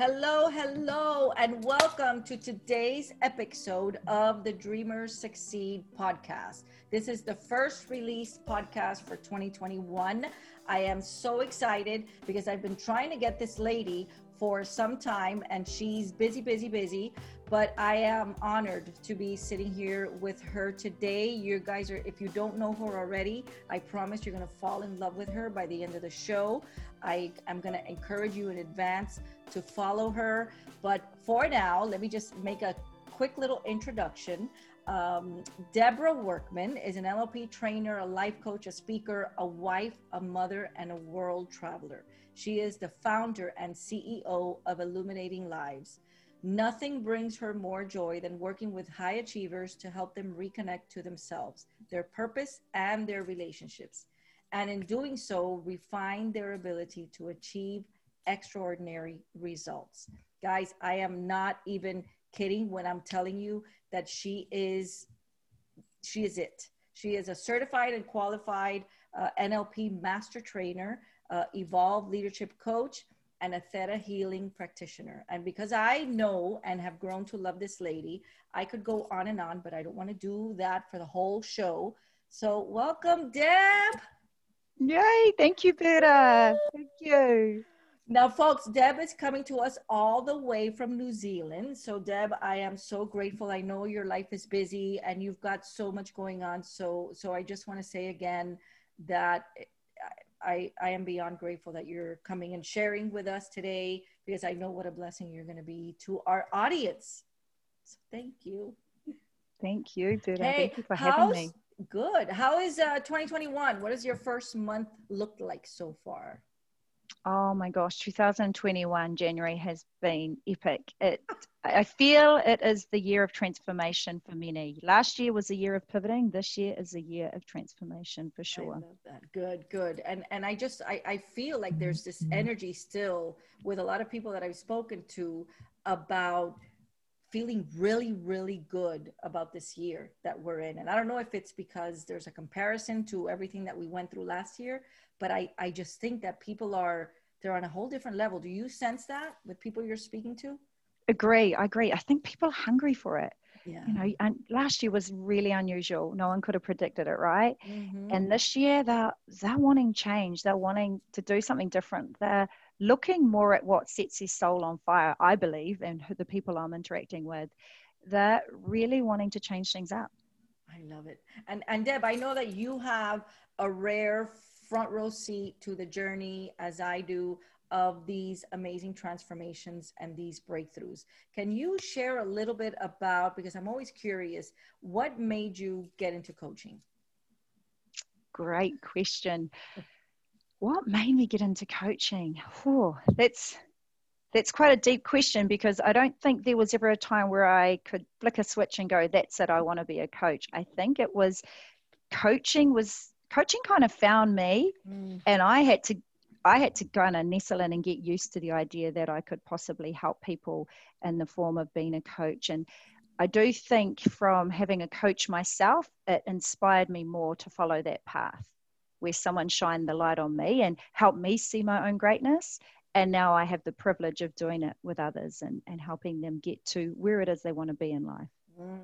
Hello, hello, and welcome to today's episode of the Dreamers Succeed podcast. This is the first release podcast for 2021. I am so excited because I've been trying to get this lady for some time and she's busy, busy, busy. But I am honored to be sitting here with her today. You guys are, if you don't know her already, I promise you're going to fall in love with her by the end of the show. I am going to encourage you in advance to follow her. But for now, let me just make a quick little introduction. Um, Deborah Workman is an NLP trainer, a life coach, a speaker, a wife, a mother, and a world traveler. She is the founder and CEO of Illuminating Lives. Nothing brings her more joy than working with high achievers to help them reconnect to themselves, their purpose, and their relationships. And in doing so, refine their ability to achieve extraordinary results. Guys, I am not even kidding when I'm telling you that she is she is it. She is a certified and qualified uh, NLP master trainer, uh, evolved leadership coach, and a theta healing practitioner. And because I know and have grown to love this lady, I could go on and on, but I don't want to do that for the whole show. So, welcome, Deb. Yay! Thank you, Peter. Thank you. Now, folks, Deb is coming to us all the way from New Zealand. So, Deb, I am so grateful. I know your life is busy and you've got so much going on. So, so I just want to say again that I, I am beyond grateful that you're coming and sharing with us today because I know what a blessing you're going to be to our audience. So, thank you. Thank you, Peter. Hey, thank you for having me. Good. How is uh, 2021? What does your first month look like so far? Oh my gosh, 2021 January has been epic. It I feel it is the year of transformation for many. Last year was a year of pivoting. This year is a year of transformation for sure. I love that. Good, good. And and I just I, I feel like there's this energy still with a lot of people that I've spoken to about feeling really, really good about this year that we're in. And I don't know if it's because there's a comparison to everything that we went through last year, but I, I just think that people are, they're on a whole different level. Do you sense that with people you're speaking to? Agree. I agree. I think people are hungry for it. Yeah. You know, and last year was really unusual. No one could have predicted it, right? Mm-hmm. And this year, they're they're wanting change. They're wanting to do something different. They're looking more at what sets his soul on fire, I believe, and the people I'm interacting with, they're really wanting to change things up. I love it. And and Deb, I know that you have a rare front row seat to the journey as I do of these amazing transformations and these breakthroughs. Can you share a little bit about because I'm always curious, what made you get into coaching? Great question what made me get into coaching? Oh, that's that's quite a deep question because I don't think there was ever a time where I could flick a switch and go, "That's it, I want to be a coach." I think it was coaching was coaching kind of found me, mm. and I had to I had to kind of nestle in and get used to the idea that I could possibly help people in the form of being a coach. And I do think from having a coach myself, it inspired me more to follow that path where someone shined the light on me and helped me see my own greatness. And now I have the privilege of doing it with others and, and helping them get to where it is they want to be in life. Mm,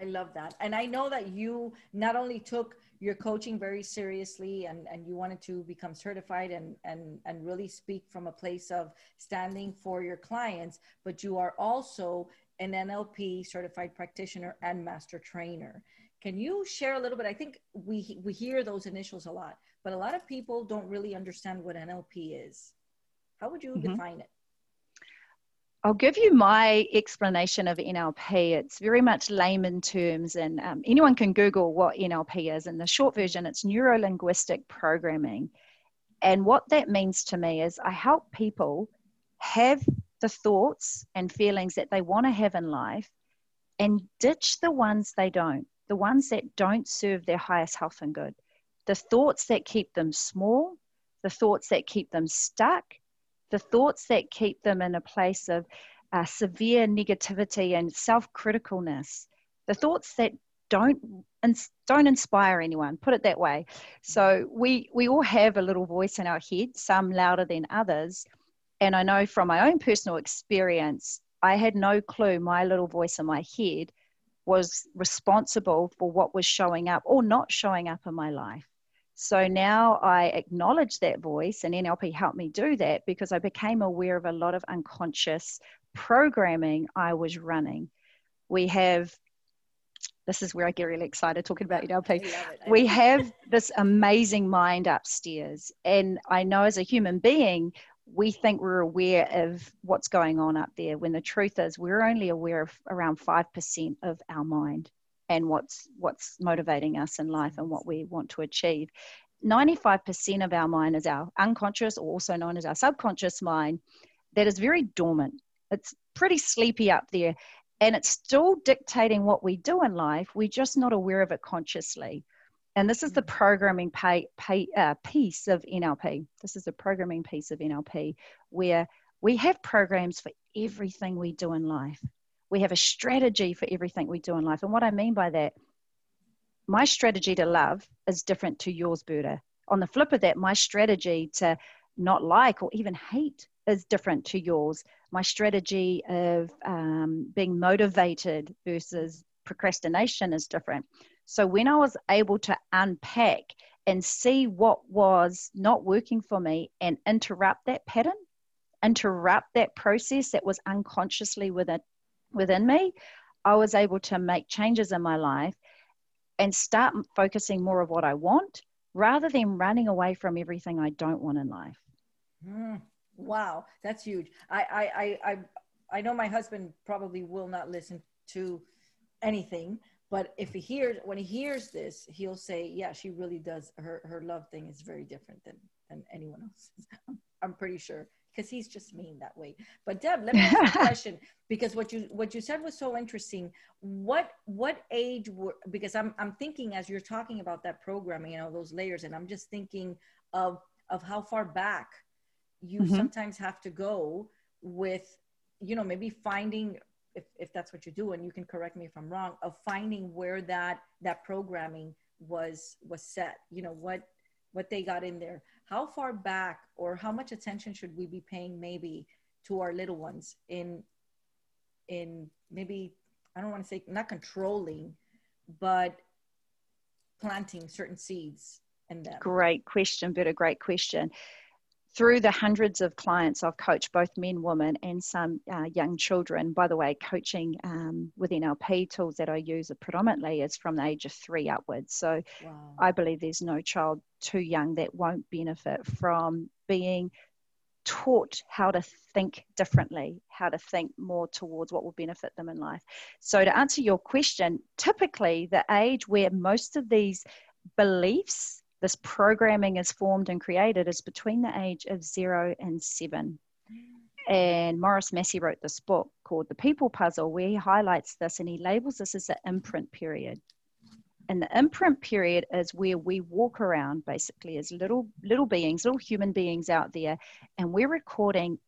I love that. And I know that you not only took your coaching very seriously and, and you wanted to become certified and, and, and really speak from a place of standing for your clients, but you are also an NLP certified practitioner and master trainer. Can you share a little bit? I think we we hear those initials a lot, but a lot of people don't really understand what NLP is. How would you mm-hmm. define it? I'll give you my explanation of NLP. It's very much layman terms, and um, anyone can Google what NLP is. And the short version, it's neuro linguistic programming. And what that means to me is I help people have the thoughts and feelings that they want to have in life and ditch the ones they don't the ones that don't serve their highest health and good, the thoughts that keep them small, the thoughts that keep them stuck, the thoughts that keep them in a place of uh, severe negativity and self-criticalness, the thoughts that don't don't inspire anyone put it that way. So we we all have a little voice in our head some louder than others. And I know from my own personal experience, I had no clue my little voice in my head was responsible for what was showing up or not showing up in my life. So now I acknowledge that voice, and NLP helped me do that because I became aware of a lot of unconscious programming I was running. We have this is where I get really excited talking about NLP. We have this amazing mind upstairs. And I know as a human being, we think we're aware of what's going on up there when the truth is we're only aware of around 5% of our mind and what's what's motivating us in life and what we want to achieve. 95% of our mind is our unconscious or also known as our subconscious mind that is very dormant. It's pretty sleepy up there and it's still dictating what we do in life. We're just not aware of it consciously and this is the mm. programming pay, pay, uh, piece of nlp this is the programming piece of nlp where we have programs for everything we do in life we have a strategy for everything we do in life. And what I mean by that, my strategy to love is different to yours, Berta. On the flip of that, my strategy to not like or even hate is different to yours. My strategy of um, being motivated versus procrastination is different. So when I was able to unpack and see what was not working for me and interrupt that pattern, interrupt that process that was unconsciously within, within me, I was able to make changes in my life and start focusing more of what I want rather than running away from everything I don't want in life. Mm, wow, that's huge. I, I, I, I, I know my husband probably will not listen to anything, but if he hears when he hears this, he'll say, "Yeah, she really does. Her her love thing is very different than than anyone else's." I'm pretty sure because he's just mean that way. But Deb, let me ask you a question because what you what you said was so interesting. What what age were because I'm I'm thinking as you're talking about that programming, you know, those layers, and I'm just thinking of of how far back you mm-hmm. sometimes have to go with, you know, maybe finding if, if that's what you do and you can correct me if i'm wrong of finding where that that programming was was set. You know what what they got in there. How far back or how much attention should we be paying maybe to our little ones in in maybe i don't want to say not controlling but planting certain seeds in them? Great question but a great question through the hundreds of clients I've coached, both men, women, and some uh, young children. By the way, coaching um, with NLP tools that I use predominantly is from the age of three upwards. So wow. I believe there's no child too young that won't benefit from being taught how to think differently, how to think more towards what will benefit them in life. So, to answer your question, typically the age where most of these beliefs this programming is formed and created is between the age of zero and seven. And Morris Massey wrote this book called The People Puzzle, where he highlights this and he labels this as the imprint period. And the imprint period is where we walk around basically as little little beings, little human beings out there, and we're recording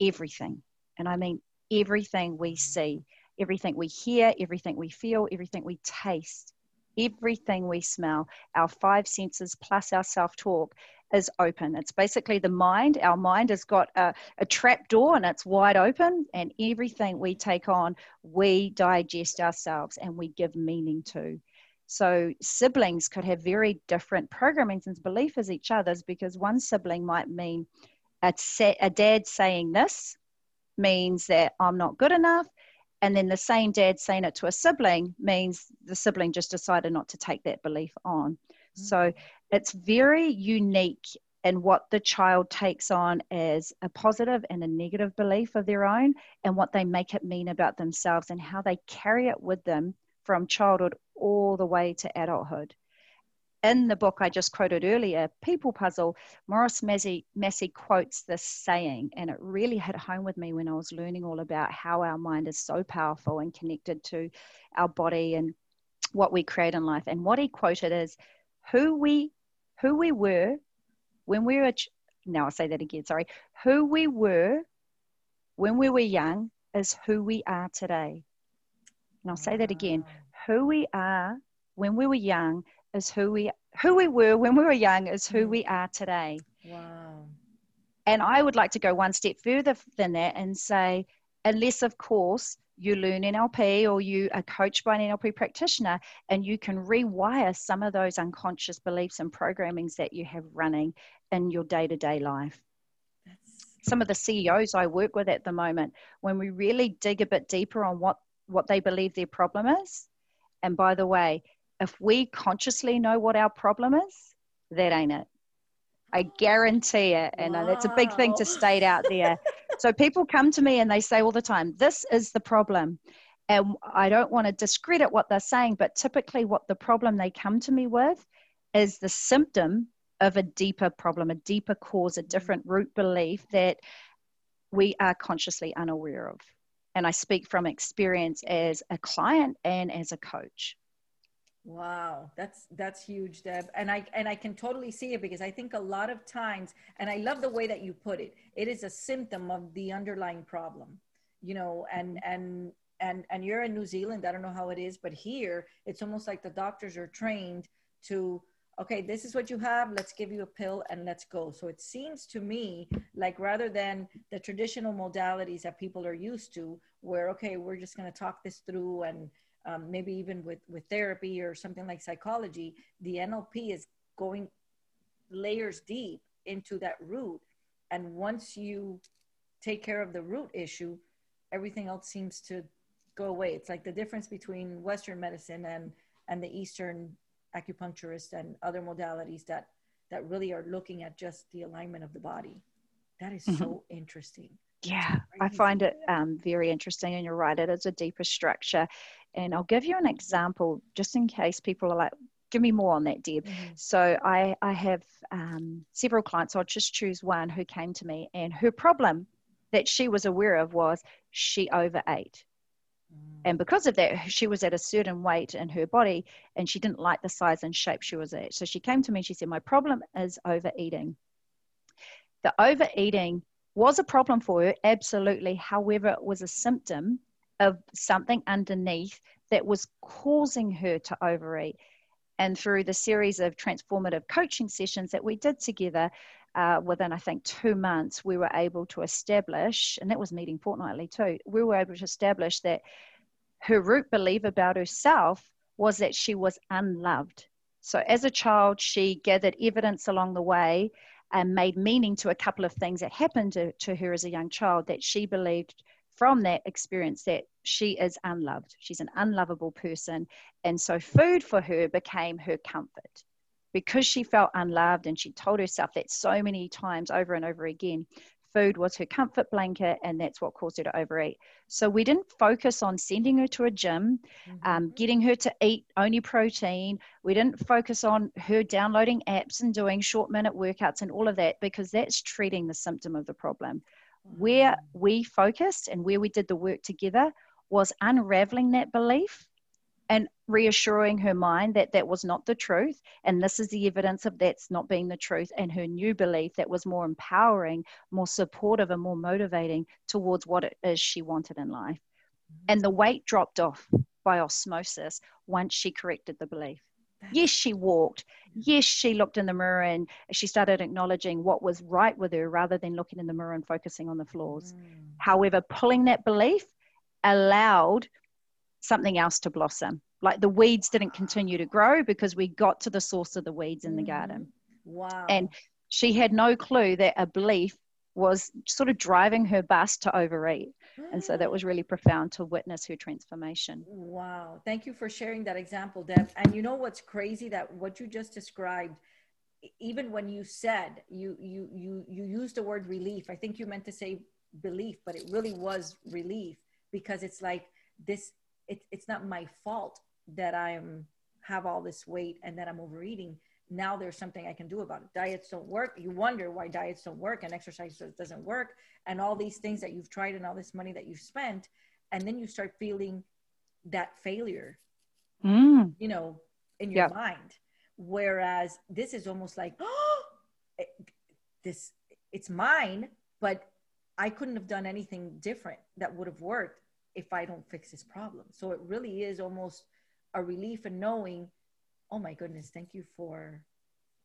everything. And I mean everything we see, everything we hear, everything we feel, everything we taste everything we smell, our five senses plus our self talk is open. It's basically the mind. Our mind has got a, a trap door and it's wide open, and everything we take on, we digest ourselves and we give meaning to. So siblings could have very different programming and belief as each other's because one sibling might mean a, a dad saying this means that I'm not good enough and then the same dad saying it to a sibling means the sibling just decided not to take that belief on mm-hmm. so it's very unique in what the child takes on as a positive and a negative belief of their own and what they make it mean about themselves and how they carry it with them from childhood all the way to adulthood in the book I just quoted earlier, People Puzzle, Morris Massey, Massey quotes this saying, and it really hit home with me when I was learning all about how our mind is so powerful and connected to our body and what we create in life. And what he quoted is, "Who we, who we were when we were." Ch- now I'll say that again. Sorry, who we were when we were young is who we are today. And I'll say that again. Who we are when we were young is who we who we were when we were young is who mm. we are today. Wow. And I would like to go one step further than that and say, unless, of course, you learn NLP or you are coached by an NLP practitioner and you can rewire some of those unconscious beliefs and programmings that you have running in your day to day life. Some of the CEOs I work with at the moment, when we really dig a bit deeper on what, what they believe their problem is, and by the way, if we consciously know what our problem is, that ain't it. I guarantee it. And wow. that's a big thing to state out there. so people come to me and they say all the time, this is the problem. And I don't want to discredit what they're saying, but typically what the problem they come to me with is the symptom of a deeper problem, a deeper cause, a mm-hmm. different root belief that we are consciously unaware of. And I speak from experience as a client and as a coach. Wow, that's that's huge, Deb. And I and I can totally see it because I think a lot of times, and I love the way that you put it. It is a symptom of the underlying problem, you know. And mm-hmm. and and and you're in New Zealand. I don't know how it is, but here it's almost like the doctors are trained to. Okay, this is what you have. Let's give you a pill and let's go. So it seems to me like rather than the traditional modalities that people are used to, where okay, we're just going to talk this through and um, maybe even with with therapy or something like psychology the nlp is going layers deep into that root. And once you take care of the root issue everything else seems to go away. It's like the difference between western medicine and and the eastern acupuncturist and other modalities that that really are looking at just the alignment of the body. That is mm-hmm. so interesting yeah i find it um, very interesting and you're right it is a deeper structure and I'll give you an example just in case people are like, give me more on that, Deb. Mm-hmm. So I, I have um, several clients, I'll just choose one who came to me, and her problem that she was aware of was she overate. Mm. And because of that, she was at a certain weight in her body and she didn't like the size and shape she was at. So she came to me and she said, My problem is overeating. The overeating was a problem for her, absolutely. However, it was a symptom of something underneath that was causing her to overeat. And through the series of transformative coaching sessions that we did together, uh, within I think two months, we were able to establish, and that was meeting fortnightly too, we were able to establish that her root belief about herself was that she was unloved. So as a child, she gathered evidence along the way and made meaning to a couple of things that happened to, to her as a young child that she believed from that experience that she is unloved. She's an unlovable person. And so food for her became her comfort because she felt unloved and she told herself that so many times over and over again. Food was her comfort blanket, and that's what caused her to overeat. So, we didn't focus on sending her to a gym, mm-hmm. um, getting her to eat only protein. We didn't focus on her downloading apps and doing short minute workouts and all of that because that's treating the symptom of the problem. Where we focused and where we did the work together was unraveling that belief and reassuring her mind that that was not the truth. And this is the evidence of that's not being the truth. And her new belief that was more empowering, more supportive, and more motivating towards what it is she wanted in life. And the weight dropped off by osmosis once she corrected the belief. Yes, she walked. Yes, she looked in the mirror and she started acknowledging what was right with her rather than looking in the mirror and focusing on the flaws. Mm. However, pulling that belief allowed something else to blossom. Like the weeds didn't continue to grow because we got to the source of the weeds in the mm. garden. Wow. And she had no clue that a belief was sort of driving her bus to overeat. And so that was really profound to witness her transformation. Wow. Thank you for sharing that example, Deb. And you know what's crazy that what you just described, even when you said you you you you used the word relief, I think you meant to say belief, but it really was relief because it's like this it, it's not my fault that I'm have all this weight and that I'm overeating now there's something I can do about it. Diets don't work. You wonder why diets don't work and exercise doesn't work and all these things that you've tried and all this money that you've spent. And then you start feeling that failure, mm. you know, in your mind. Whereas this is almost like, oh, it, this, it's mine, but I couldn't have done anything different that would have worked if I don't fix this problem. So it really is almost a relief in knowing oh my goodness thank you for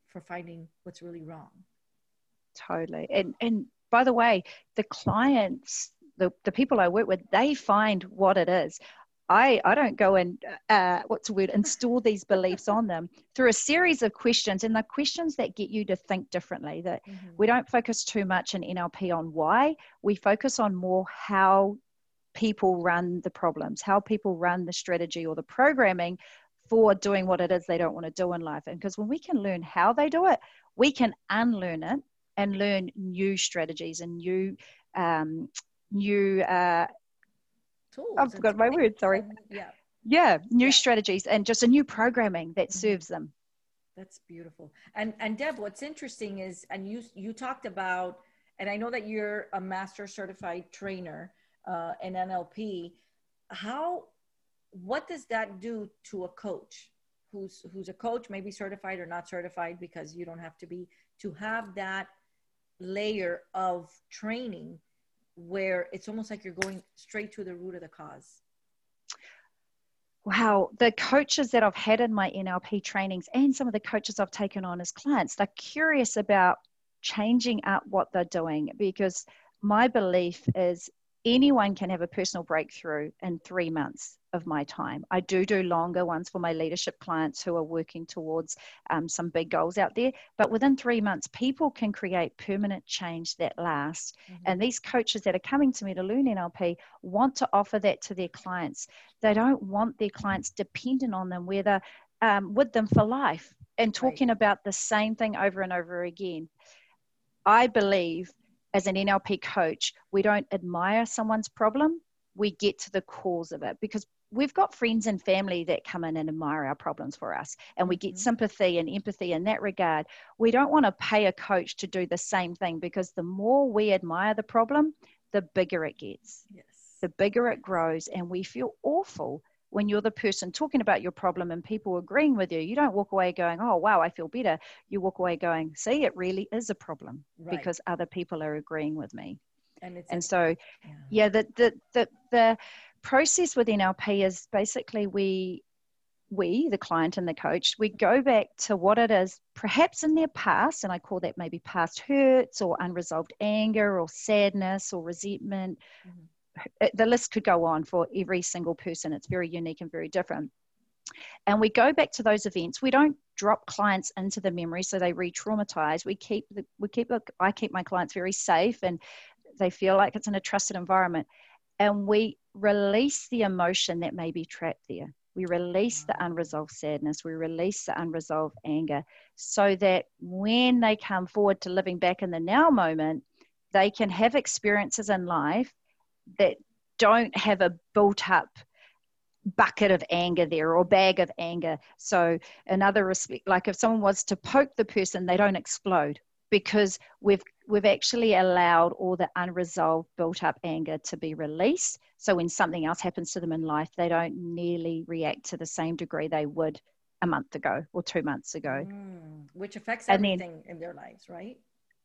for finding what's really wrong totally and and by the way the clients the, the people i work with they find what it is I, I don't go and uh, what's the word install these beliefs on them through a series of questions and the questions that get you to think differently that mm-hmm. we don't focus too much in nlp on why we focus on more how people run the problems how people run the strategy or the programming for doing what it is they don't want to do in life and because when we can learn how they do it we can unlearn it and learn new strategies and new um, new uh, tools. I've forgot my word. Sorry. yeah. Yeah, new yeah. strategies and just a new programming that mm-hmm. serves them. That's beautiful. And and Deb, what's interesting is, and you you talked about, and I know that you're a master certified trainer uh, in NLP. How, what does that do to a coach who's who's a coach, maybe certified or not certified, because you don't have to be to have that layer of training where it's almost like you're going straight to the root of the cause? Wow, the coaches that I've had in my NLP trainings and some of the coaches I've taken on as clients, they're curious about changing up what they're doing because my belief is anyone can have a personal breakthrough in three months of my time. I do do longer ones for my leadership clients who are working towards um, some big goals out there. But within three months, people can create permanent change that lasts. Mm-hmm. And these coaches that are coming to me to learn NLP want to offer that to their clients. They don't want their clients dependent on them, whether um, with them for life and talking right. about the same thing over and over again. I believe as an NLP coach, we don't admire someone's problem, we get to the cause of it because we've got friends and family that come in and admire our problems for us and we get mm-hmm. sympathy and empathy in that regard we don't want to pay a coach to do the same thing because the more we admire the problem the bigger it gets yes. the bigger it grows and we feel awful when you're the person talking about your problem and people agreeing with you, you don't walk away going, oh, wow, I feel better. You walk away going, see, it really is a problem right. because other people are agreeing with me. And, and so, yeah, yeah the, the, the, the process with NLP is basically we, we, the client and the coach, we go back to what it is, perhaps in their past, and I call that maybe past hurts or unresolved anger or sadness or resentment, mm-hmm the list could go on for every single person. It's very unique and very different. And we go back to those events. We don't drop clients into the memory so they re-traumatize. We keep the, we keep I keep my clients very safe and they feel like it's in a trusted environment. And we release the emotion that may be trapped there. We release the mm. unresolved sadness. We release the unresolved anger so that when they come forward to living back in the now moment, they can have experiences in life that don't have a built up bucket of anger there or bag of anger. So, another respect, like if someone was to poke the person, they don't explode because we've we've actually allowed all the unresolved built up anger to be released. So when something else happens to them in life, they don't nearly react to the same degree they would a month ago or two months ago. Mm, which affects everything then, in their lives, right?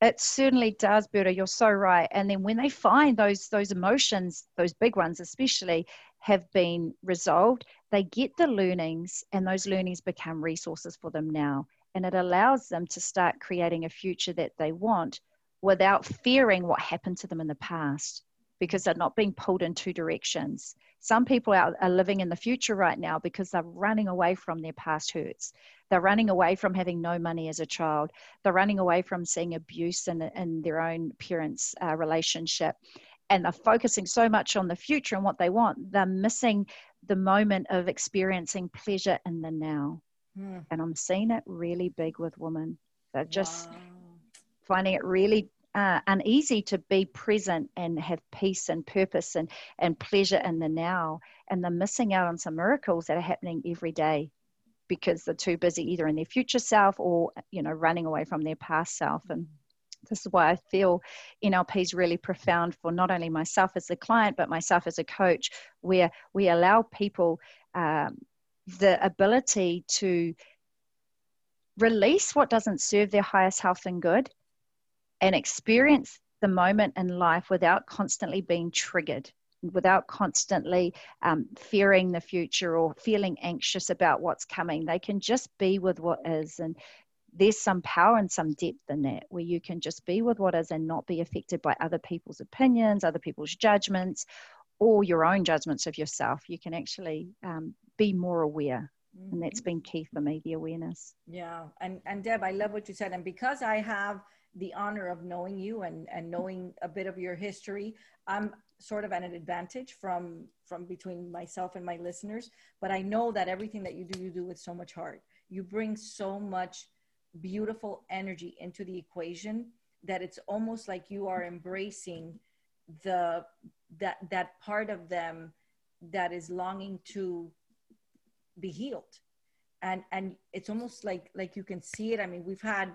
It certainly does Berta you're so right. And then when they find those those emotions those big ones especially have been resolved they get the learnings and those learnings become resources for them now. And it allows them to start creating a future that they want without fearing what happened to them in the past because they're not being pulled in two directions some people are, are living in the future right now because they're running away from their past hurts they're running away from having no money as a child. They're running away from seeing abuse in, in their own parents' uh, relationship. And they're focusing so much on the future and what they want, they're missing the moment of experiencing pleasure in the now. Mm. And I'm seeing it really big with women. They're just wow. finding it really uh, uneasy to be present and have peace and purpose and, and pleasure in the now. And they're missing out on some miracles that are happening every day because they're too busy either in their future self or you know running away from their past self and this is why I feel NLP is really profound for not only myself as a client, but myself as a coach, where we allow people um, the ability to release what doesn't serve their highest health and good and experience the moment in life without constantly being triggered without constantly um, fearing the future or feeling anxious about what's coming. They can just be with what is and there's some power and some depth in that where you can just be with what is and not be affected by other people's opinions, other people's judgments, or your own judgments of yourself. You can actually um, be more aware. Mm-hmm. And that's been key for me, the awareness. Yeah. And, and Deb, I love what you said. And because I have the honor of knowing you and, and knowing a bit of your history, I'm sort of at an advantage from from between myself and my listeners. But I know that everything that you do, you do with so much heart. You bring so much beautiful energy into the equation that it's almost like you are embracing the that that part of them that is longing to be healed and and it's almost like like you can see it i mean we've had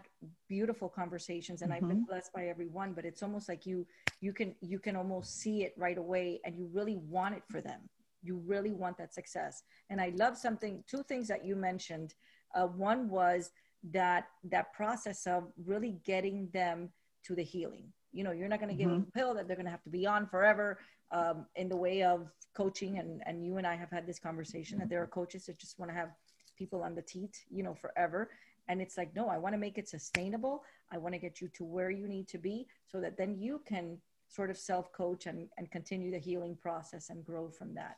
beautiful conversations and mm-hmm. i've been mm-hmm. blessed by everyone but it's almost like you you can you can almost see it right away and you really want it for them you really want that success and i love something two things that you mentioned uh, one was that that process of really getting them to the healing you know you're not going to give mm-hmm. them a pill that they're going to have to be on forever um, in the way of coaching and and you and i have had this conversation that there are coaches that just want to have people on the teat you know forever. And it's like no i want to make it sustainable. I want to get you to where you need to be so that then you can sort of self coach and, and continue the healing process and grow from that.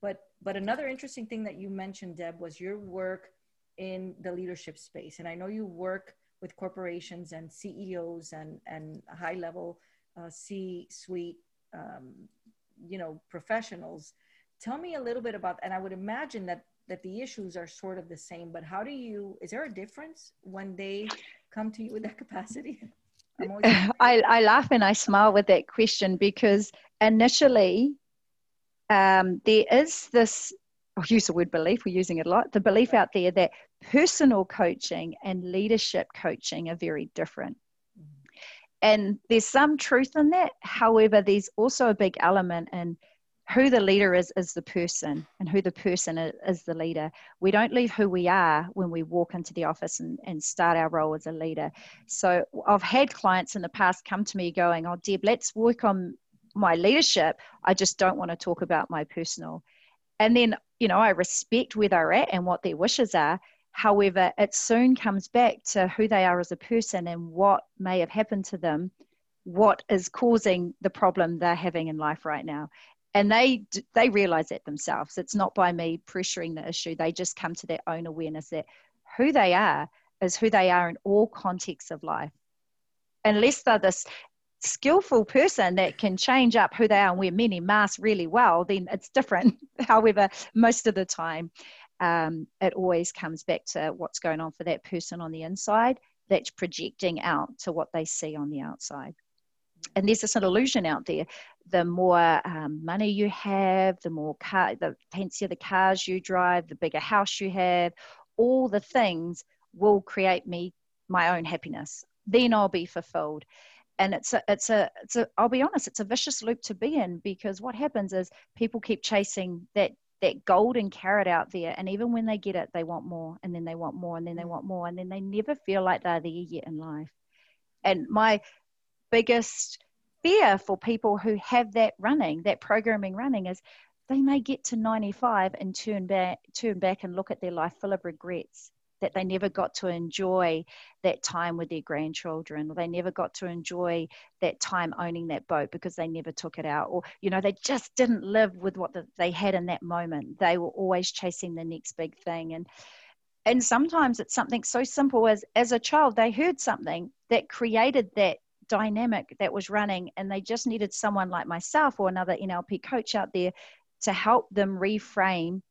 But but another interesting thing that you mentioned deb was your work in the leadership space. And i know you work with corporations and CEOs and, and high level uh, C suite, um, you know, professionals. Tell me a little bit about, and I would imagine that that the issues are sort of the same, but how do you, is there a difference when they come to you with that capacity? I, I laugh and I smile with that question because initially um, there is this I'll use the word belief, we're using it a lot, the belief out there that personal coaching and leadership coaching are very different. And there's some truth in that. However, there's also a big element in who the leader is, is the person, and who the person is, is the leader. We don't leave who we are when we walk into the office and, and start our role as a leader. So I've had clients in the past come to me going, Oh, Deb, let's work on my leadership. I just don't want to talk about my personal. And then, you know, I respect where they're at and what their wishes are. However, it soon comes back to who they are as a person and what may have happened to them, what is causing the problem they're having in life right now. And they they realize that themselves. It's not by me pressuring the issue. They just come to their own awareness that who they are is who they are in all contexts of life. Unless they're this skillful person that can change up who they are and wear many masks really well, then it's different. However, most of the time, um, it always comes back to what's going on for that person on the inside that's projecting out to what they see on the outside. And there's this illusion out there. The more um, money you have, the more car, the fancier the cars you drive, the bigger house you have, all the things will create me my own happiness. Then I'll be fulfilled and it's a it's a it's a i'll be honest it's a vicious loop to be in because what happens is people keep chasing that that golden carrot out there and even when they get it they want more and then they want more and then they want more and then they never feel like they're there yet in life and my biggest fear for people who have that running that programming running is they may get to 95 and turn back turn back and look at their life full of regrets that they never got to enjoy that time with their grandchildren or they never got to enjoy that time owning that boat because they never took it out or you know they just didn't live with what the, they had in that moment. They were always chasing the next big thing. And and sometimes it's something so simple as as a child they heard something that created that dynamic that was running and they just needed someone like myself or another NLP coach out there to help them reframe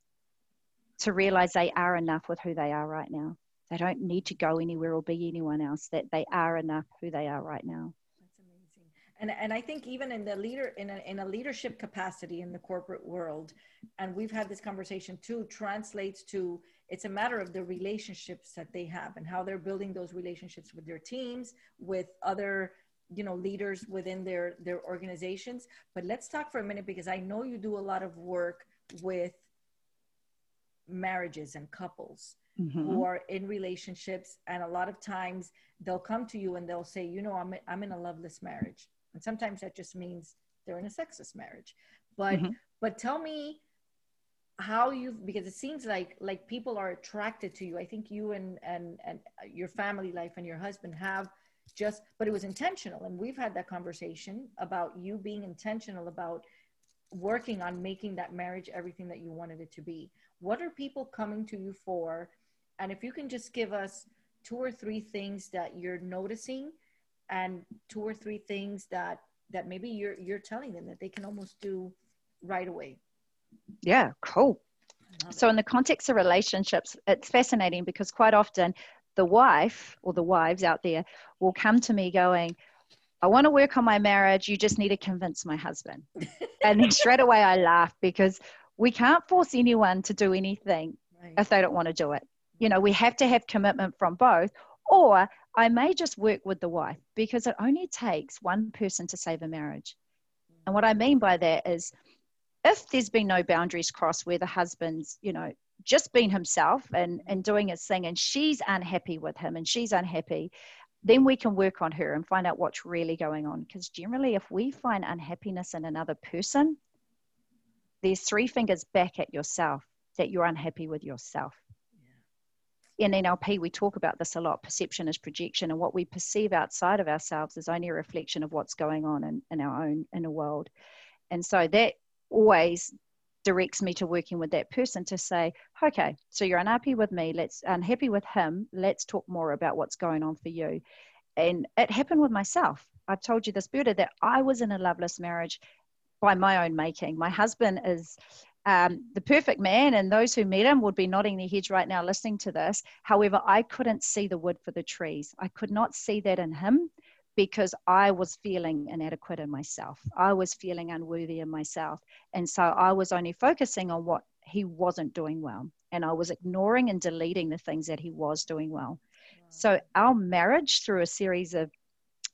to realize they are enough with who they are right now. They don't need to go anywhere or be anyone else, that they are enough who they are right now. That's amazing. And, and I think even in the leader in a, in a leadership capacity in the corporate world, and we've had this conversation too, translates to it's a matter of the relationships that they have and how they're building those relationships with their teams, with other you know leaders within their their organizations. But let's talk for a minute because i know you do a lot of work with marriages and couples mm-hmm. who are in relationships. And a lot of times they'll come to you and they'll say you know i'm, I'm in a loveless marriage. And sometimes that just means they're in a sexist marriage. But mm-hmm. but tell me how you because it seems like like people are attracted to you. I think you and and and your family life and your husband have just but it was intentional. And we've had that conversation about you being intentional about working on making that marriage everything that you wanted it to be. What are people coming to you for? And if you can just give us two or three things that you're noticing and two or three things that that maybe you're you're telling them that they can almost do right away. Yeah cool. So in the context of relationships it's fascinating because quite often the wife or the wives out there will come to me going I want to work on my marriage. You just need to convince my husband. and then straight away I laugh because we can't force anyone to do anything right. if they don't want to do it. You know, we have to have commitment from both. Or I may just work with the wife because it only takes one person to save a marriage. And what I mean by that is if there's been no boundaries crossed where the husband's, you know, just being himself and, and doing his thing and she's unhappy with him and she's unhappy, then we can work on her and find out what's really going on. Because generally, if we find unhappiness in another person, there's three fingers back at yourself that you're unhappy with yourself. Yeah. In NLP, we talk about this a lot. Perception is projection, and what we perceive outside of ourselves is only a reflection of what's going on in, in our own inner world. And so that always directs me to working with that person to say, okay, so you're unhappy with me, let's unhappy with him, let's talk more about what's going on for you. And it happened with myself. I've told you this, Berta, that I was in a loveless marriage by my own making. My husband is um, the perfect man, and those who meet him would be nodding their heads right now listening to this. However, I couldn't see the wood for the trees. I could not see that in him because I was feeling inadequate in myself. I was feeling unworthy in myself. And so I was only focusing on what he wasn't doing well. And I was ignoring and deleting the things that he was doing well. Wow. So our marriage, through a series of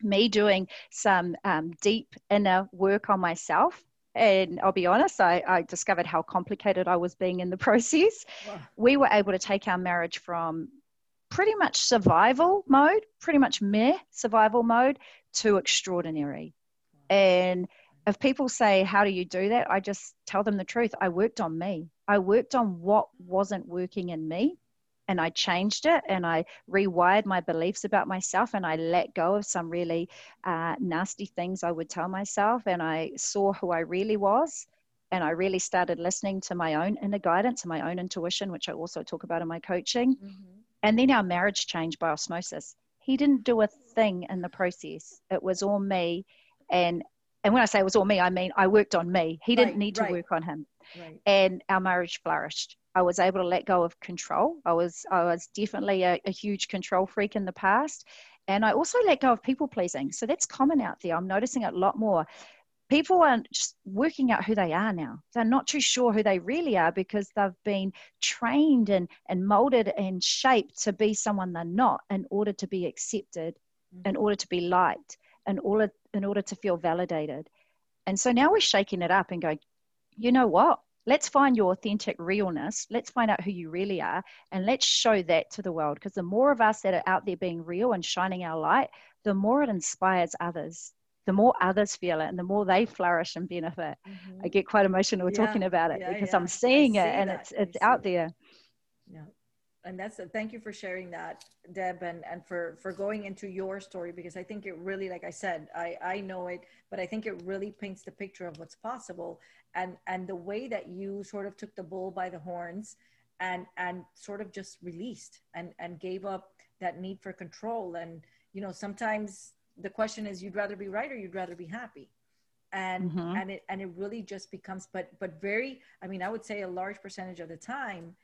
me doing some um, deep inner work on myself. And I'll be honest, I, I, discovered how complicated I was being in the process. Wow. We were able to take our marriage from pretty much survival mode, pretty much mere survival mode, to extraordinary. And if people say, How do you do that? I just tell them the truth. I worked on me. I worked on what wasn't working in me and I changed it and I rewired my beliefs about myself and I let go of some really uh, nasty things I would tell myself and I saw who I really was and I really started listening to my own inner guidance and my own intuition, which I also talk about in my coaching. Mm-hmm. And then our marriage changed by osmosis. He didn't do a thing in the process. It was all me. And and when I say it was all me, I mean I worked on me. He didn't right, need to right. work on him. Right. And our marriage flourished. I was able to let go of control. I was I was definitely a, a huge control freak in the past. And I also let go of people pleasing. So that's common out there. I'm noticing it a lot more. People are just working out who they are now. They're not too sure who they really are because they've been trained and, and molded and shaped to be someone they're not in order to be accepted, mm-hmm. in order to be liked, in order, in order to feel validated. And so now we're shaking it up and going, you know what? let's find your authentic realness. Let's find out who you really are and let's show that to the world. Because the more of us that are out there being real and shining our light, the more it inspires others. The more others feel it and the more they flourish and benefit. Mm-hmm. I get quite emotional yeah. talking about it yeah, because yeah. I'm seeing it and it's it's out there. And that's a, thank you for sharing that deb and and for for going into your story because i think it really like i said i i know it but i think it really paints the picture of what's possible. And and the way that you sort of took the bull by the horns and and sort of just released and and gave up that need for control. And you know sometimes the question is you'd rather be right or you'd rather be happy. And mm-hmm. and it and it really just becomes but but very i mean i would say a large percentage of the time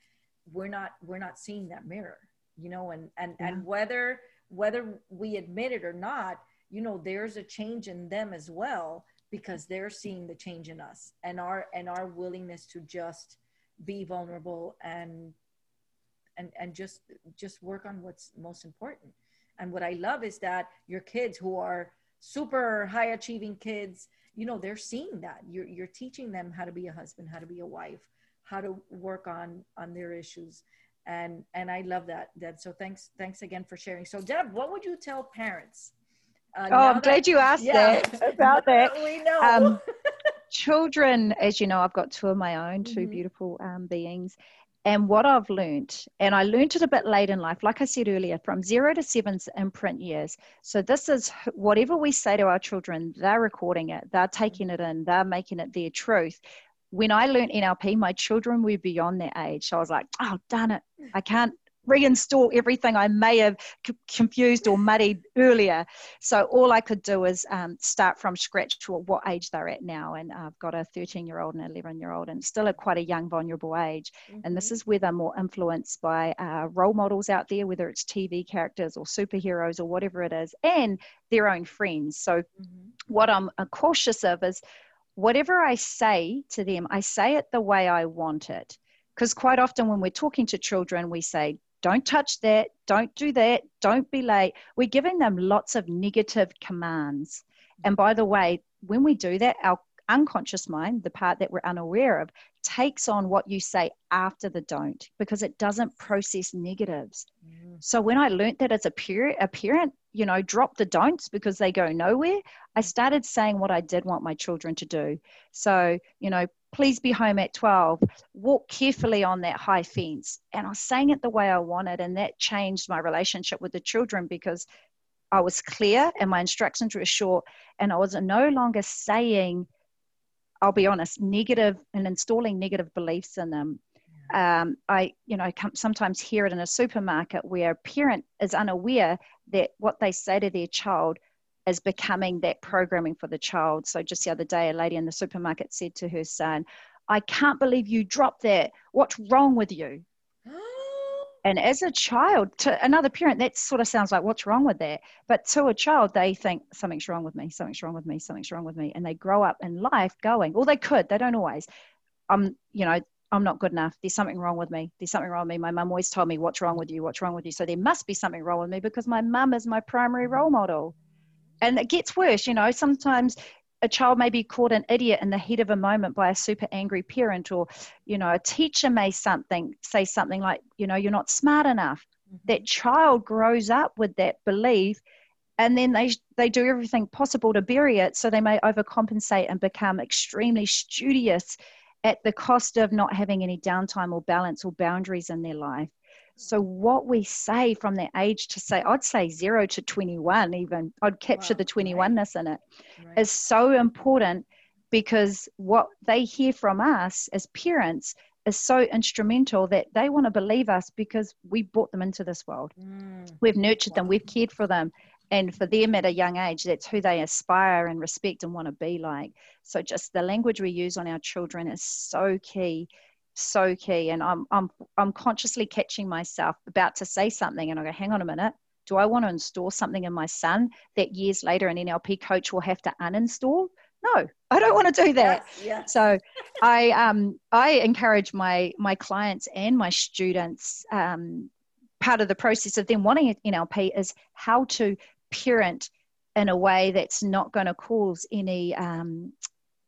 we're not we're not seeing that mirror you know and and yeah. and whether whether we admit it or not you know there's a change in them as well because they're seeing the change in us and our and our willingness to just be vulnerable and and and just just work on what's most important and what i love is that your kids who are super high achieving kids you know they're seeing that you're you're teaching them how to be a husband how to be a wife how to work on on their issues and and i love that deb so thanks thanks again for sharing so deb what would you tell parents uh, oh i'm glad you asked yeah. that about that we know um, children, as you know, I've got two of my own, 2 mm-hmm. beautiful um, beings. And what I've learned, and I learned it a bit late in life, like I said earlier, from zero to seven's imprint years. So this is whatever we say to our children, they're recording it, they're taking it in, they're making it their truth. When I learned NLP, my children were beyond that age. So I was like, oh, darn it, I can't reinstall everything I may have c- confused or muddied earlier. So all I could do is um, start from scratch to what age they're at now. And I've got a 13 year old and 11 year old, and still at quite a young, vulnerable age. Mm-hmm. And this mm-hmm. is where they're more influenced by uh, role models out there, whether it's TV characters or superheroes or whatever it is, and their own friends. So mm-hmm. what I'm uh, cautious of is whatever I say to them, I say it the way I want it because quite often when we're talking to children we say don't touch that, don't do that, don't be late. We're giving them lots of negative commands. And by the way, when we do that, our unconscious mind, the part that we're unaware of, takes on what you say after the don't because it doesn't process negatives. Mm. So when I learned that as a parent, you know, drop the don'ts because they go nowhere, I started saying what I did want my children to do. So, you know, please be home at 12 walk carefully on that high fence. And i was saying it the way i wanted and that changed my relationship with the children because i was clear and my instructions were short and i was no longer saying i'll be honest negative and installing negative beliefs in them. Um, i you know sometimes hear it in a supermarket where a parent is unaware that what they say to their child is becoming that programming for the child. So just the other day, a lady in the supermarket said to her son, I can't believe you dropped that. What's wrong with you? and as a child, to another parent, that sort of sounds like, what's wrong with that? But to a child, they think, something's wrong with me, something's wrong with me, something's wrong with me. And they grow up in life going, well, they could, they don't always. I'm, you know, I'm not good enough. There's something wrong with me. There's something wrong with me. My mum always told me, what's wrong with you? What's wrong with you? So there must be something wrong with me because my mum is my primary role model and it gets worse you know sometimes a child may be called an idiot in the heat of a moment by a super angry parent or you know a teacher may something say something like you know you're not smart enough mm-hmm. that child grows up with that belief and then they they do everything possible to bury it so they may overcompensate and become extremely studious at the cost of not having any downtime or balance or boundaries in their life so what we say from that age to say, I'd say zero to 21, even I'd capture wow, the 21ness right. in it, right. is so important because what they hear from us as parents is so instrumental that they want to believe us because we brought them into this world. Mm. We've nurtured wow. them, we've cared for them. And for them at a young age, that's who they aspire and respect and want to be like. So, just the language we use on our children is so key so key. And I'm, I'm, I'm consciously catching myself about to say something, and I go, hang on a minute. Do I want to install something in my son that years later an NLP coach will have to uninstall? No, I don't want to do that. Yes, yes. So I, um, I encourage my, my clients and my students, um, part of the process of them wanting NLP is how to parent in a way that's not going to cause any um,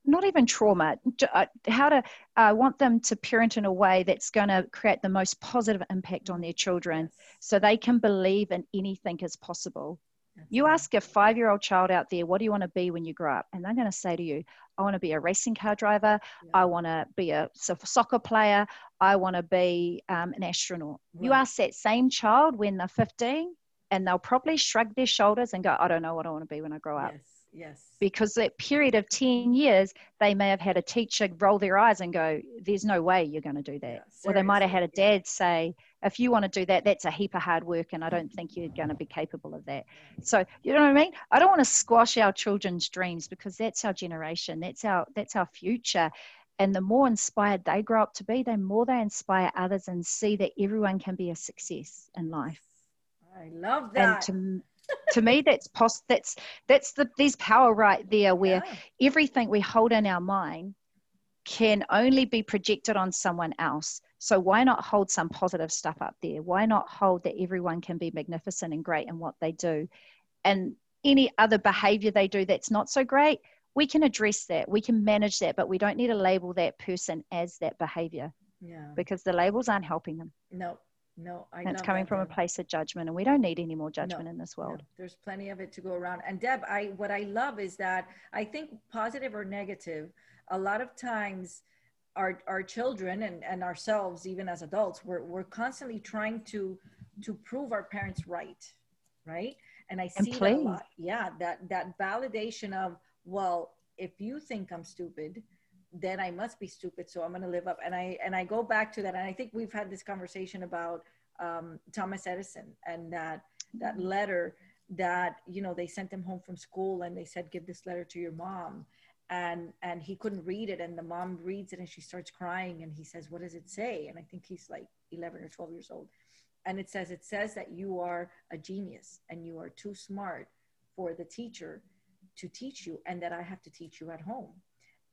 not even trauma, uh, how to uh, want them to parent in a way that's going to create the most positive impact on their children so they can believe in anything is possible. That's you right. ask a five year old child out there, what do you want to be when you grow up? And they're going to say to you, I want to be a racing car driver. Yeah. I want to be a soccer player. I want to be um, an astronaut. Right. You ask that same child when they're 15, and they'll probably shrug their shoulders and go, I don't know what I want to be when I grow up. Yes. Yes. Because that period of 10 years, they may have had a teacher roll their eyes and go, There's no way you're going to do that. Yeah, or they might have had a dad say, If you want to do that, that's a heap of hard work, and I don't think you're going to be capable of that. So, you know what I mean? I don't want to squash our children's dreams because that's our generation, that's our, that's our future. And the more inspired they grow up to be, the more they inspire others and see that everyone can be a success in life. I love that. And to, to me that's pos- that's that's the there's power right there where yeah. everything we hold in our mind can only be projected on someone else. So why not hold some positive stuff up there? Why not hold that everyone can be magnificent and great in what they do? And any other behavior they do that's not so great we can address that. We can manage that but we don't need to label that person as that behavior yeah. because the labels aren't helping them. No no, I. it's coming from a place of judgment, and we don't need any more judgment no, in this world. No, there's plenty of it to go around. And Deb, I what I love is that I think positive or negative, a lot of times our our children and, and ourselves even as adults we're, we're constantly trying to to prove our parents right right and i see that a lot yeah that that validation of well if you think i'm stupid then i must be stupid so i'm going to live up. And i and i go back to that and i think we've had this conversation about um, thomas edison and that that letter that you know they sent him home from school and they said give this letter to your mom. And and he couldn't read it and the mom reads it and she starts crying and he says what does it say? And i think he's like 11 or 12 years old. And it says it says that you are a genius and you are too smart for the teacher to teach you and that i have to teach you at home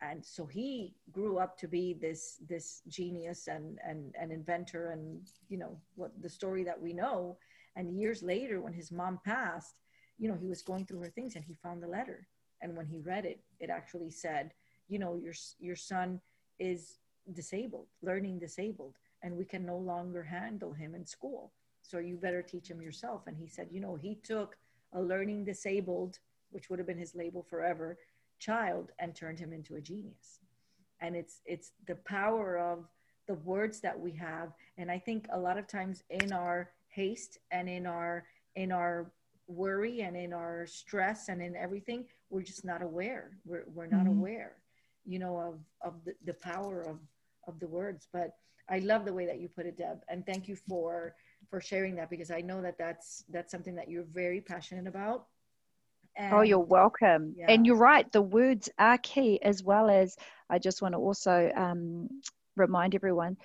and so he grew up to be this this genius and and an inventor and you know what the story that we know. And years later when his mom passed you know he was going through her things and he found the letter. And when he read it it actually said you know your your son is disabled learning disabled and we can no longer handle him in school. So you better teach him yourself. And he said you know he took a learning disabled which would have been his label forever child and turned him into a genius. And it's it's the power of the words that we have. And i think a lot of times in our haste and in our in our worry and in our stress and in everything we're just not aware. We're, we're not mm-hmm. aware you know of of the, the power of of the words. But i love the way that you put it deb. And thank you for for sharing that because i know that that's that's something that you're very passionate about and, oh you're welcome yeah. and you're right the words are key as well as i just want to also um, remind everyone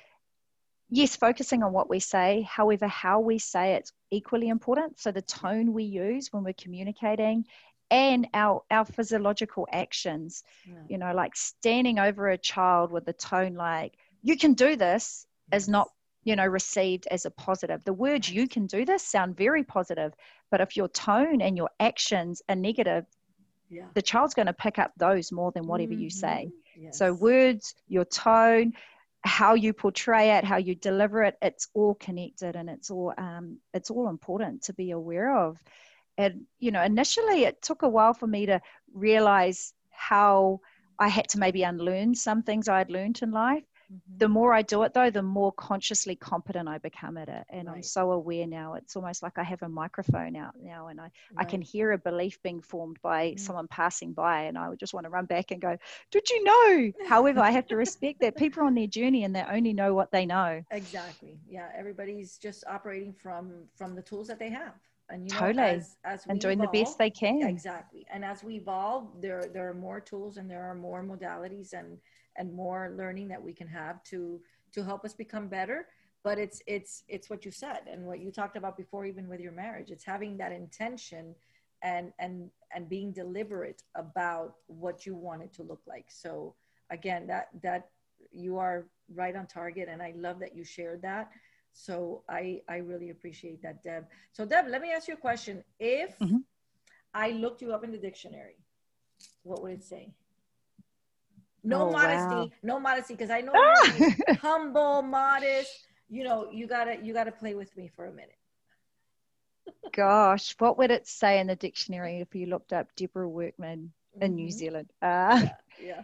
yes, focusing on what we say. However, how we say it's equally important. So the tone we use when we're communicating and our our physiological actions yeah. you know like standing over a child with a tone like you can do this yes. is not you know received as a positive the words you can do this sound very positive but if your tone and your actions are negative yeah. the child's going to pick up those more than whatever mm-hmm. you say yes. so words your tone how you portray it, how you deliver it, it's all connected and it's all um, it's all important to be aware of. And you know, initially it took a while for me to realize how I had to maybe unlearn some things I had learned in life. Mm-hmm. The more I do it, though, the more consciously competent I become at it. And right. I'm so aware now. It's almost like I have a microphone out now, and I, right. I can hear a belief being formed by mm-hmm. someone passing by, and I would just want to run back and go, Did you know? However, I have to respect that people are on their journey and they only know what they know. Exactly. Yeah. Everybody's just operating from from the tools that they have and you know, totally as, as and doing evolve, the best they can exactly and as we evolve there there are more tools and there are more modalities and and more learning that we can have to to help us become better. But it's it's it's what you said and what you talked about before even with your marriage. It's having that intention and and and being deliberate about what you want it to look like. So again that that you are right on target and i love that you shared that. So i i really appreciate that deb. So deb let me ask you a question. If mm-hmm. i looked you up in the dictionary what would it say no oh, modesty wow. no modesty because i know you're humble modest you know you gotta you gotta play with me for a minute. Gosh what would it say in the dictionary if you looked up deborah workman in mm-hmm. new zealand? Uh, yeah, yeah.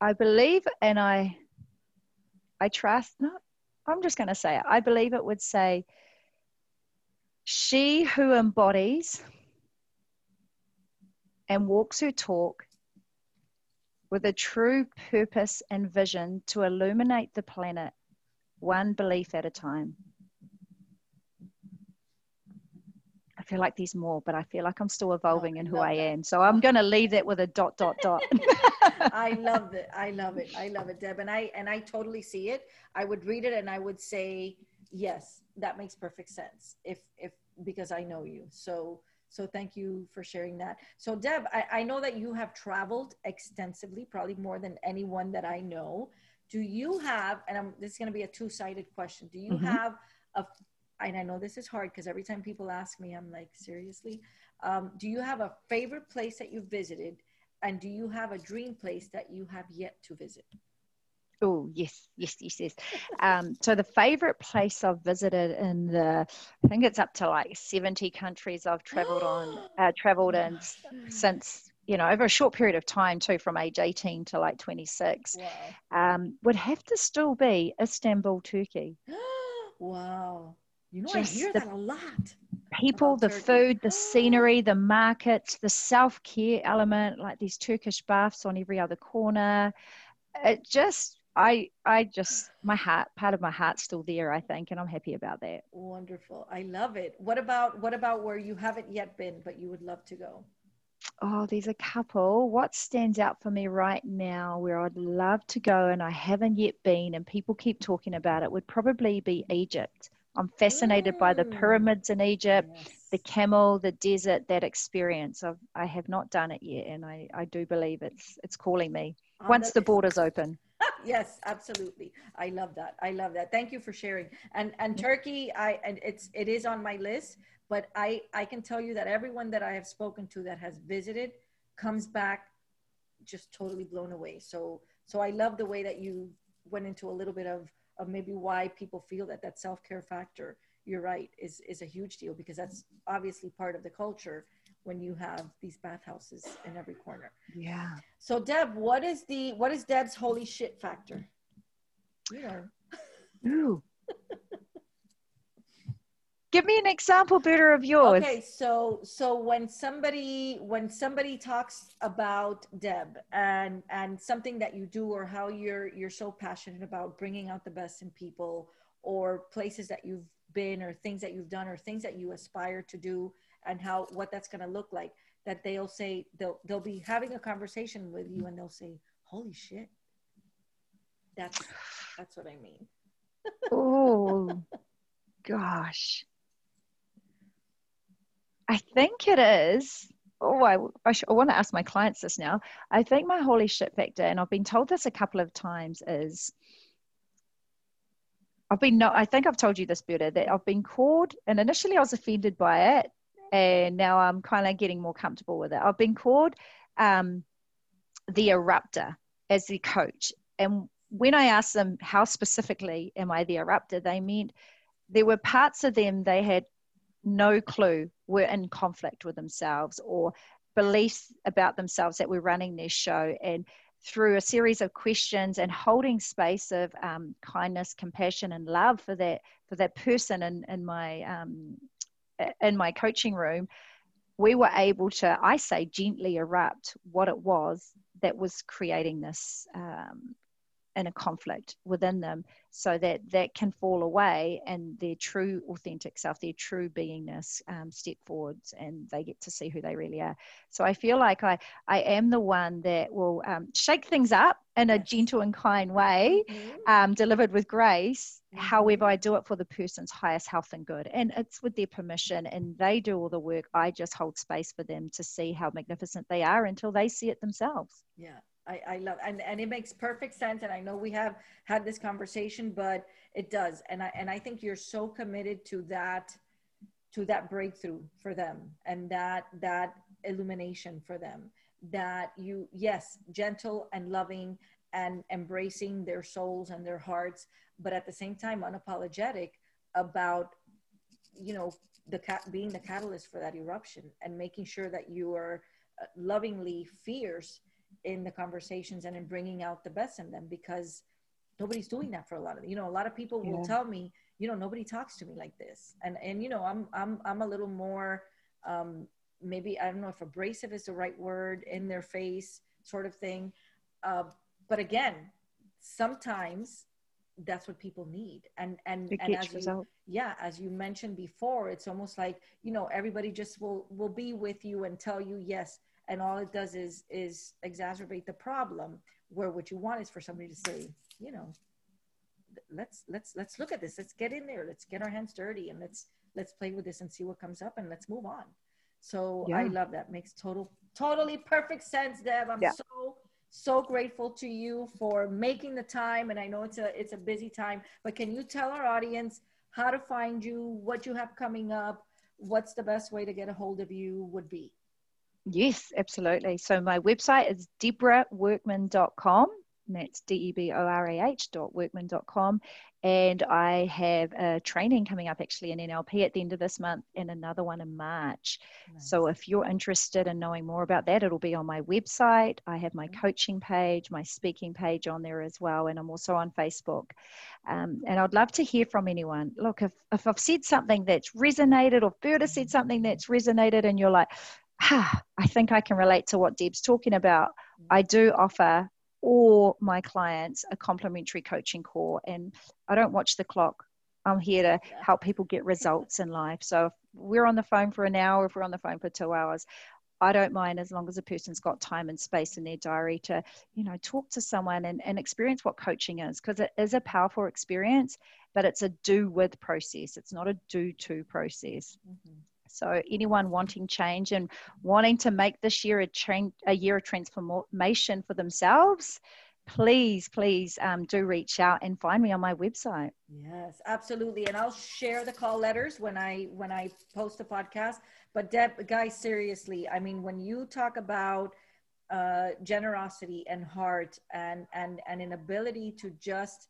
I believe and i i trust no i'm just going to say it i believe it would say she who embodies and walks her talk with a true purpose and vision to illuminate the planet one belief at a time. I feel like there's more, but I feel like I'm still evolving in who I am. So I'm going to leave that with a dot, dot, dot. I love it. I love it. I love it, Deb. And I, and I totally see it. I would read it and I would say, yes, that makes perfect sense. If, if, because I know you. So, so thank you for sharing that. So Deb, I, I know that you have traveled extensively, probably more than anyone that I know. Do you have, and I'm, this is going to be a two-sided question. Do you mm-hmm. have a, and I know this is hard because every time people ask me, I'm like, seriously, um, do you have a favorite place that you've visited? And do you have a dream place that you have yet to visit? Oh yes, yes, yes, yes. Um, so the favorite place I've visited in the, I think it's up to like seventy countries I've travelled on, uh, travelled in since you know, over a short period of time too, from age 18 to like 26, wow. um, would have to still be Istanbul, Turkey. wow. You know, Just I hear the that a lot. People, the Turkey. food, the scenery, the markets, the self care element, like these Turkish baths on every other corner. It just, I, I just, my heart, part of my heart's still there, I think, and I'm happy about that. Wonderful. I love it. What about, what about where you haven't yet been, but you would love to go? Oh, there's a couple. What stands out for me right now where I'd love to go and I haven't yet been, and people keep talking about it, would probably be Egypt. I'm fascinated mm. by the mm. pyramids in Egypt, yes. the camel, the desert, that experience. I've, I have not done it yet, and I, I do believe it's it's calling me oh, once the borders open. Yes, absolutely. I love that. I love that. Thank you for sharing. And and mm-hmm. Turkey, I and it's it is on my list but I, I can tell you that everyone that I have spoken to that has visited comes back just totally blown away. So, so I love the way that you went into a little bit of, of maybe why people feel that that self-care factor, you're right, is, is a huge deal because that's obviously part of the culture when you have these bathhouses in every corner. Yeah. So Deb, what is the, what is Deb's holy shit factor? You know. Ooh. give me an example Berta of yours okay so so when somebody when somebody talks about deb and and something that you do or how you're you're so passionate about bringing out the best in people or places that you've been or things that you've done or things that you aspire to do and how what that's going to look like that they'll say they'll they'll be having a conversation with you and they'll say holy shit that's that's what i mean oh gosh I think it is. Oh, I, I, sh- I want to ask my clients this now. I think my holy shit factor, and I've been told this a couple of times, is I've been no, I think I've told you this Berta that I've been called, and initially I was offended by it, and now I'm kind of getting more comfortable with it. I've been called um, the erupter as the coach, and when I asked them how specifically am I the erupter, they meant there were parts of them they had no clue were in conflict with themselves or beliefs about themselves that were running their show and through a series of questions and holding space of um, kindness compassion and love for that for that person in, in my um, in my coaching room we were able to i say gently erupt what it was that was creating this um, in a conflict within them so that that can fall away and their true authentic self their true beingness um, step forwards and they get to see who they really are. So i feel like i i am the one that will um, shake things up in a gentle and kind way mm-hmm. um, delivered with grace. Mm-hmm. however i do it for the person's highest health and good and it's with their permission and they do all the work. I just hold space for them to see how magnificent they are until they see it themselves. Yeah I, I love and, and it makes perfect sense and I know we have had this conversation but it does and I and I think you're so committed to that to that breakthrough for them and that that illumination for them that you yes gentle and loving and embracing their souls and their hearts but at the same time unapologetic about you know the cat being the catalyst for that eruption and making sure that you are uh, lovingly fierce in the conversations and in bringing out the best in them because nobody's doing that for a lot of you know a lot of people will tell me you know nobody talks to me like this. And and you know i'm i'm i'm a little more um maybe i don't know if abrasive is the right word in their face sort of thing. Uh, but again sometimes that's what people need. And and, and as you, yeah as you mentioned before it's almost like you know everybody just will will be with you and tell you yes and all it does is is exacerbate the problem where what you want is for somebody to say you know let's let's let's look at this. Let's get in there. Let's get our hands dirty and let's let's play with this and see what comes up and let's move on. So yeah. i love that. Makes total totally perfect sense deb. I'm yeah. so so grateful to you for making the time. And i know it's a it's a busy time but can you tell our audience how to find you what you have coming up what's the best way to get a hold of you would be Yes, absolutely. So my website is deborahworkman.com and that's D-E-B-O-R-A-H dot workman.com. And I have a training coming up actually in NLP at the end of this month and another one in March. Nice. So if you're interested in knowing more about that, it'll be on my website. I have my coaching page, my speaking page on there as well. And I'm also on Facebook. Um, and I'd love to hear from anyone. Look, if, if I've said something that's resonated or Berta said something that's resonated and you're like, ah, I think I can relate to what Deb's talking about. I do offer all my clients a complimentary coaching call. And I don't watch the clock. I'm here to help people get results in life. So if we're on the phone for an hour, if we're on the phone for two hours, I don't mind as long as a person's got time and space in their diary to, you know, talk to someone and, and experience what coaching is because it is a powerful experience, but it's a do with process. It's not a do to process. Mm-hmm. So anyone wanting change and wanting to make this year a, tra- a year of transformation for themselves, please, please um, do reach out and find me on my website. Yes, absolutely. And I'll share the call letters when I when I post the podcast. But Deb, guys, seriously, I mean, when you talk about uh, generosity and heart and and and an ability to just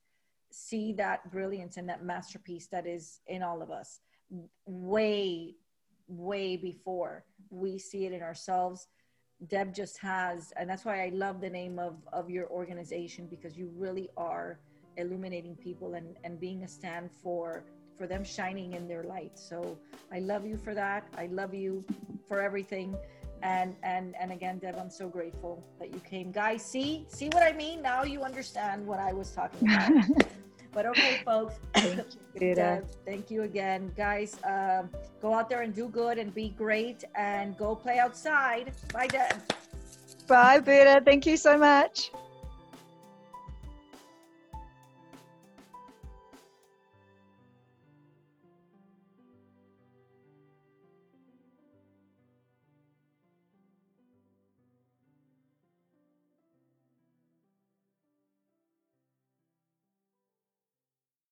see that brilliance and that masterpiece that is in all of us way way before we see it in ourselves. Deb just has and that's why i love the name of of your organization because you really are illuminating people and and being a stand for for them shining in their light. So i love you for that. I love you for everything. And and and again deb i'm so grateful that you came. Guys see see what i mean? Now you understand what i was talking about But okay, folks. Thank you, Deb, thank you again. Guys, um, go out there and do good and be great and go play outside. Bye, Deb. Bye, Berta. Thank you so much.